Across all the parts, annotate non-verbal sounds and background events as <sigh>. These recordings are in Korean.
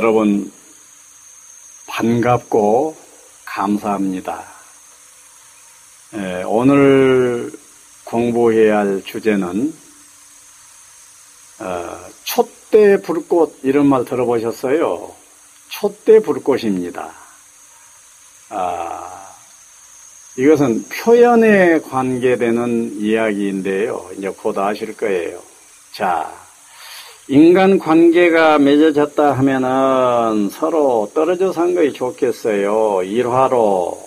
여러분 반갑고 감사합니다. 예, 오늘 공부해야 할 주제는 어, 촛대 불꽃 이런 말 들어보셨어요? 촛대 불꽃입니다. 아, 이것은 표현에 관계되는 이야기인데요. 이제 곧 아실 거예요. 자, 인간 관계가 맺어졌다 하면은 서로 떨어져 산 것이 좋겠어요. 일화로,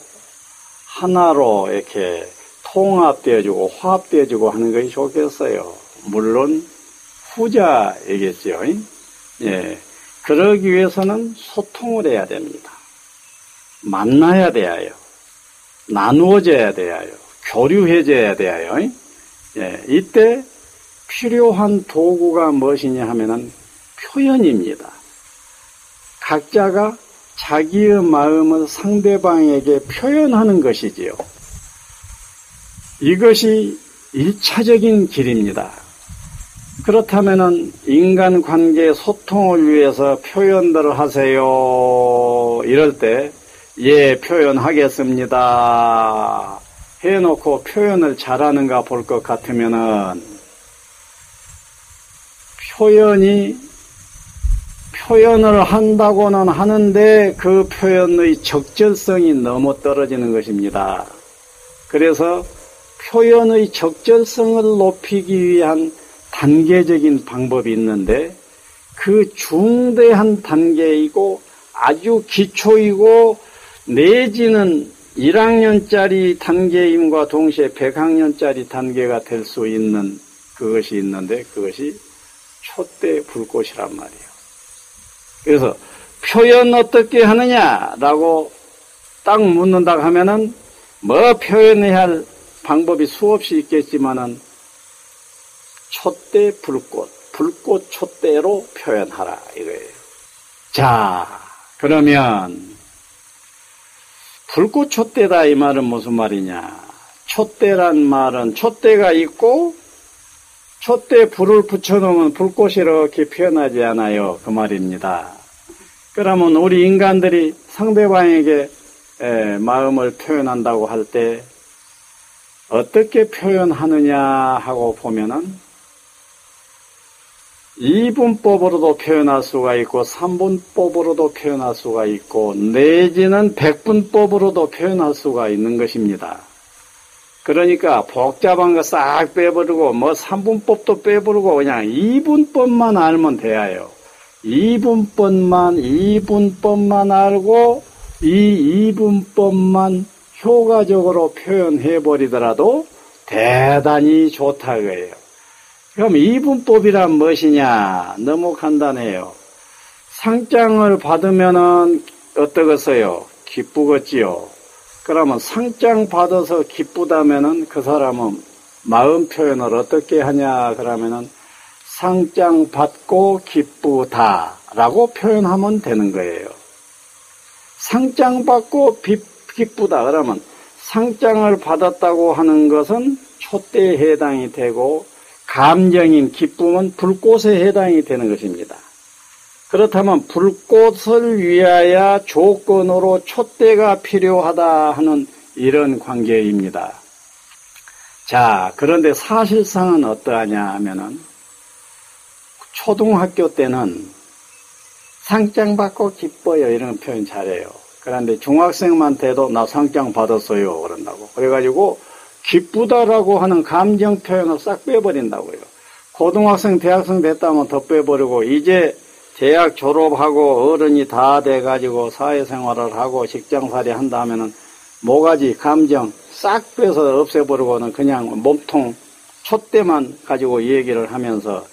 하나로 이렇게 통합되어주고 화합되어주고 하는 것이 좋겠어요. 물론 후자이겠죠. 예. 그러기 위해서는 소통을 해야 됩니다. 만나야 돼요. 나누어져야 돼요. 교류해져야 돼요. 예. 이때 필요한 도구가 무엇이냐 하면은 표현입니다. 각자가 자기의 마음을 상대방에게 표현하는 것이지요. 이것이 일차적인 길입니다. 그렇다면은 인간 관계 소통을 위해서 표현들을 하세요. 이럴 때, 예, 표현하겠습니다. 해놓고 표현을 잘하는가 볼 것 같으면은 표현이 표현을 한다고는 하는데 그 표현의 적절성이 너무 떨어지는 것입니다. 그래서 표현의 적절성을 높이기 위한 단계적인 방법이 있는데 그 중대한 단계이고 아주 기초이고 내지는 1학년짜리 단계임과 동시에 100학년짜리 단계가 될 수 있는 그것이 있는데 그것이 촛대 불꽃이란 말이에요. 그래서 표현 어떻게 하느냐라고 딱 묻는다 하면은 뭐 표현해야 할 방법이 수없이 있겠지만은 촛대 불꽃, 불꽃 촛대로 표현하라 이거예요. 자, 그러면 불꽃 촛대다 이 말은 무슨 말이냐? 촛대란 말은 촛대가 있고 촛대 불을 붙여놓으면 불꽃이 이렇게 피어나지 않아요. 그 말입니다. 그러면 우리 인간들이 상대방에게 마음을 표현한다고 할 때 어떻게 표현하느냐 하고 보면은 이분법으로도 표현할 수가 있고 삼분법으로도 표현할 수가 있고 내지는 백분법으로도 표현할 수가 있는 것입니다. 그러니까 복잡한 거 싹 빼버리고 뭐 3분법도 빼버리고 그냥 2분법만 알면 돼요. 2분법만 2분법만 알고 이 2분법만 효과적으로 표현해 버리더라도 대단히 좋다 그예요. 그럼 2분법이란 무엇이냐? 너무 간단해요. 상장을 받으면은 어떠겠어요? 기쁘겠지요. 그러면 상장 받아서 기쁘다면은 그 사람은 마음 표현을 어떻게 하냐 그러면은 상장 받고 기쁘다라고 표현하면 되는 거예요. 상장 받고 기쁘다 그러면 상장을 받았다고 하는 것은 촛대에 해당이 되고 감정인 기쁨은 불꽃에 해당이 되는 것입니다. 그렇다면 불꽃을 위하여 조건으로 촛대가 필요하다 하는 이런 관계입니다. 자, 그런데 사실상은 어떠하냐 하면은 초등학교 때는 상장 받고 기뻐요 이런 표현 잘해요. 그런데 중학생만 돼도 나 상장 받았어요 그런다고. 그래가지고 기쁘다라고 하는 감정 표현을 싹 빼버린다고요. 고등학생, 대학생 됐다면 더 빼버리고 이제 대학 졸업하고 어른이 다 돼가지고 사회생활을 하고 직장살이 한다면은 모가지 감정 싹 빼서 없애버리고는 그냥 몸통 촛대만 가지고 얘기를 하면서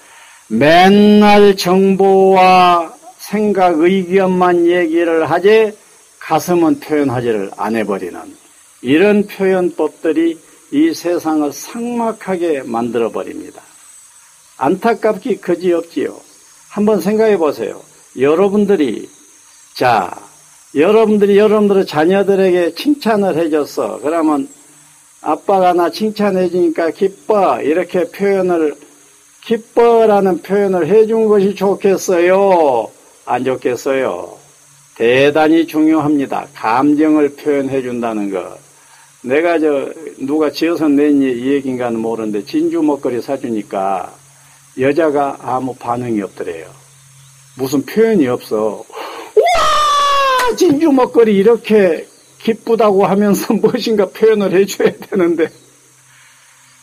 맨날 정보와 생각, 의견만 얘기를 하지 가슴은 표현하지를 안 해버리는 이런 표현법들이 이 세상을 삭막하게 만들어 버립니다. 안타깝기 그지없지요. 한번 생각해 보세요. 여러분들이, 자, 여러분들이 여러분들의 자녀들에게 칭찬을 해줬어. 그러면 아빠가 나 칭찬해 주니까 기뻐. 이렇게 표현을, 기뻐라는 표현을 해준 것이 좋겠어요. 안 좋겠어요. 대단히 중요합니다. 감정을 표현해 준다는 거. 내가 저 누가 지어서 낸이 얘기인가는 모르는데 진주 먹거리 사주니까 여자가 아무 반응이 없더래요. 무슨 표현이 없어. 와 진주 먹거리 이렇게 기쁘다고 하면서 <laughs> 무엇인가 표현을 해줘야 되는데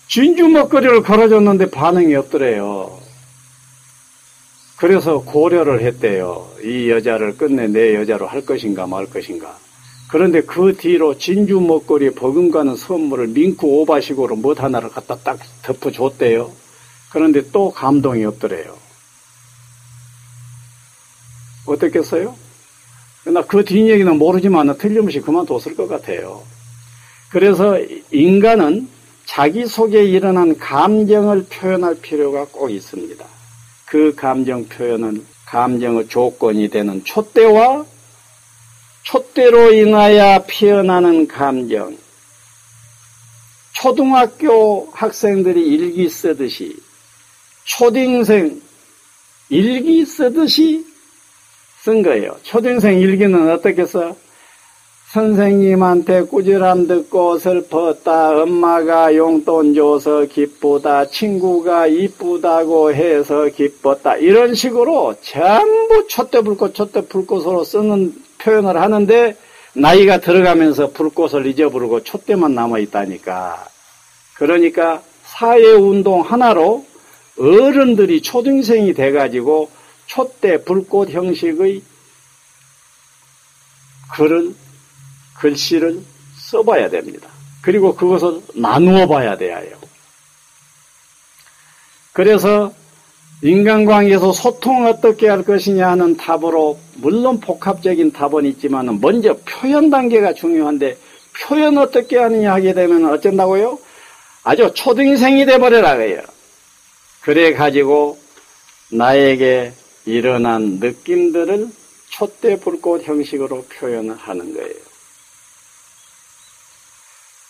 진주 먹거리를 걸어줬는데 반응이 없더래요. 그래서 고려를 했대요. 이 여자를 끝내 내 여자로 할 것인가 말 것인가. 그런데 그 뒤로 진주 먹거리 버금가는 선물을 민쿠 오바식으로 못 하나를 갖다 딱 덮어줬대요. 그런데 또 감동이 없더래요. 어떻겠어요? 나 그 뒷얘기는 모르지만 틀림없이 그만뒀을 것 같아요. 그래서 인간은 자기 속에 일어난 감정을 표현할 필요가 꼭 있습니다. 그 감정 표현은 감정의 조건이 되는 촛대와 촛대로 인하여 피어나는 감정. 초등학교 학생들이 일기 쓰듯이 초등생 일기 쓰듯이 쓴 거예요. 초등생 일기는 어떻게 써? 선생님한테 꾸지람 듣고 슬펐다. 엄마가 용돈 줘서 기쁘다. 친구가 이쁘다고 해서 기뻤다. 이런 식으로 전부 촛대 불꽃 촛대 불꽃으로 쓰는 표현을 하는데 나이가 들어가면서 불꽃을 잊어버리고 촛대만 남아있다니까. 그러니까 사회운동 하나로 어른들이 초등생이 돼가지고 촛대 불꽃 형식의 글을 글씨를 써봐야 됩니다. 그리고 그것을 나누어 봐야 돼요. 그래서 인간관계에서 소통 어떻게 할 것이냐 하는 답으로 물론 복합적인 답은 있지만 먼저 표현 단계가 중요한데 표현 어떻게 하느냐 하게 되면 어쩐다고요? 아주 초등생이 돼버려라 그래요. 그래 가지고 나에게 일어난 느낌들을 촛대 불꽃 형식으로 표현을 하는 거예요.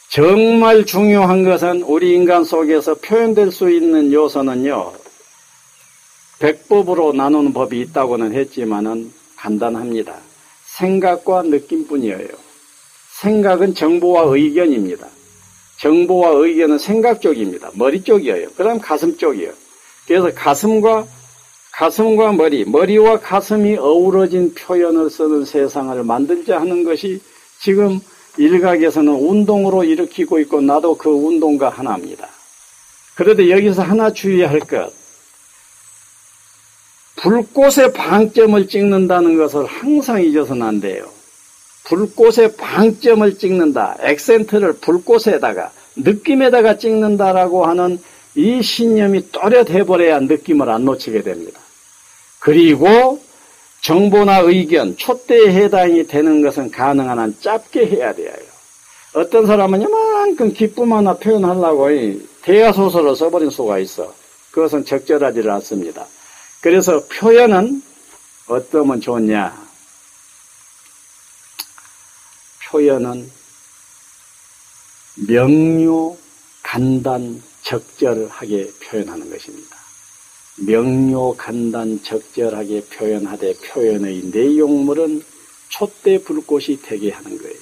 정말 중요한 것은 우리 인간 속에서 표현될 수 있는 요소는요, 백법으로 나누는 법이 있다고는 했지만은 간단합니다. 생각과 느낌뿐이에요. 생각은 정보와 의견입니다. 정보와 의견은 생각 쪽입니다. 머리 쪽이에요. 그 다음 가슴 쪽이에요. 그래서 가슴과 가슴과 머리, 머리와 가슴이 어우러진 표현을 쓰는 세상을 만들자 하는 것이 지금 일각에서는 운동으로 일으키고 있고 나도 그 운동가 하나입니다. 그런데 여기서 하나 주의할 것. 불꽃의 방점을 찍는다는 것을 항상 잊어서는 안 돼요. 불꽃의 방점을 찍는다. 액센트를 불꽃에다가 느낌에다가 찍는다라고 하는 이 신념이 또렷해버려야 느낌을 안 놓치게 됩니다. 그리고 정보나 의견, 촛대에 해당이 되는 것은 가능한 한 짧게 해야 돼요. 어떤 사람은 이만큼 기쁨 하나 표현하려고 대야소설을 써버린 수가 있어. 그것은 적절하지 않습니다. 그래서 표현은 어떠면 좋냐? 표현은 명료, 간단, 적절하게 표현하는 것입니다. 명료, 간단, 적절하게 표현하되 표현의 내용물은 촛대 불꽃이 되게 하는 거예요.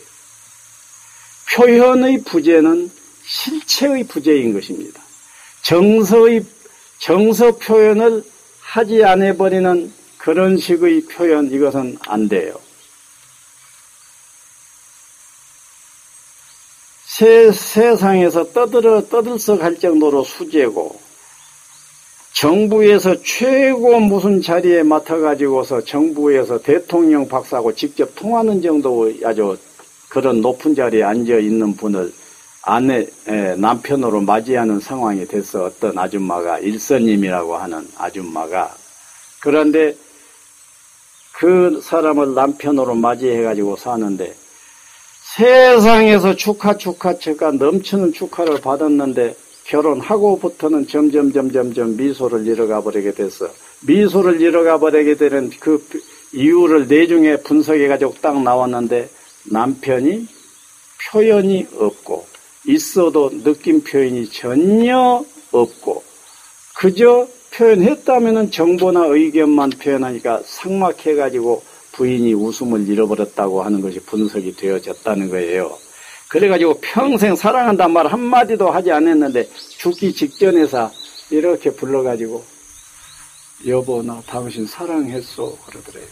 표현의 부재는 실체의 부재인 것입니다. 정서의, 정서 표현을 하지 않아 버리는 그런 식의 표현, 이것은 안 돼요. 세, 세상에서 떠들어, 떠들썩할 정도로 수재고, 정부에서 최고 무슨 자리에 맡아가지고서 정부에서 대통령 박사하고 직접 통하는 정도 아주 그런 높은 자리에 앉아 있는 분을 아내, 남편으로 맞이하는 상황이 돼서 어떤 아줌마가 일선님이라고 하는 아줌마가 그런데 그 사람을 남편으로 맞이해가지고 사는데 세상에서 축하 축하 축하 넘치는 축하를 받았는데 결혼하고부터는 점점 점점 점 미소를 잃어가 버리게 됐어. 미소를 잃어가 버리게 되는 그 이유를 내중에 분석해 가지고 딱 나왔는데 남편이 표현이 없고 있어도 느낌 표현이 전혀 없고 그저 표현했다면은 정보나 의견만 표현하니까 상막해 가지고 부인이 웃음을 잃어버렸다고 하는 것이 분석이 되어졌다는 거예요. 그래가지고 평생 사랑한단 말 한마디도 하지 않았는데 죽기 직전에서 이렇게 불러가지고 여보 나 당신 사랑했어 그러더래요.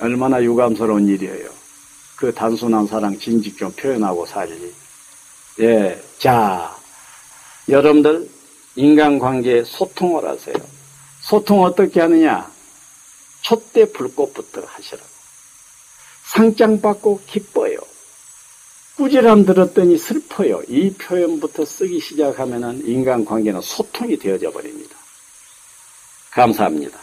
얼마나 유감스러운 일이에요. 그 단순한 사랑 진직 좀 표현하고 살리. 예, 자 여러분들 인간관계에 소통을 하세요. 소통 어떻게 하느냐? 촛대 불꽃부터 하시라고. 상장 받고 기뻐요. 꾸지람 들었더니 슬퍼요. 이 표현부터 쓰기 시작하면 인간관계는 소통이 되어져 버립니다. 감사합니다.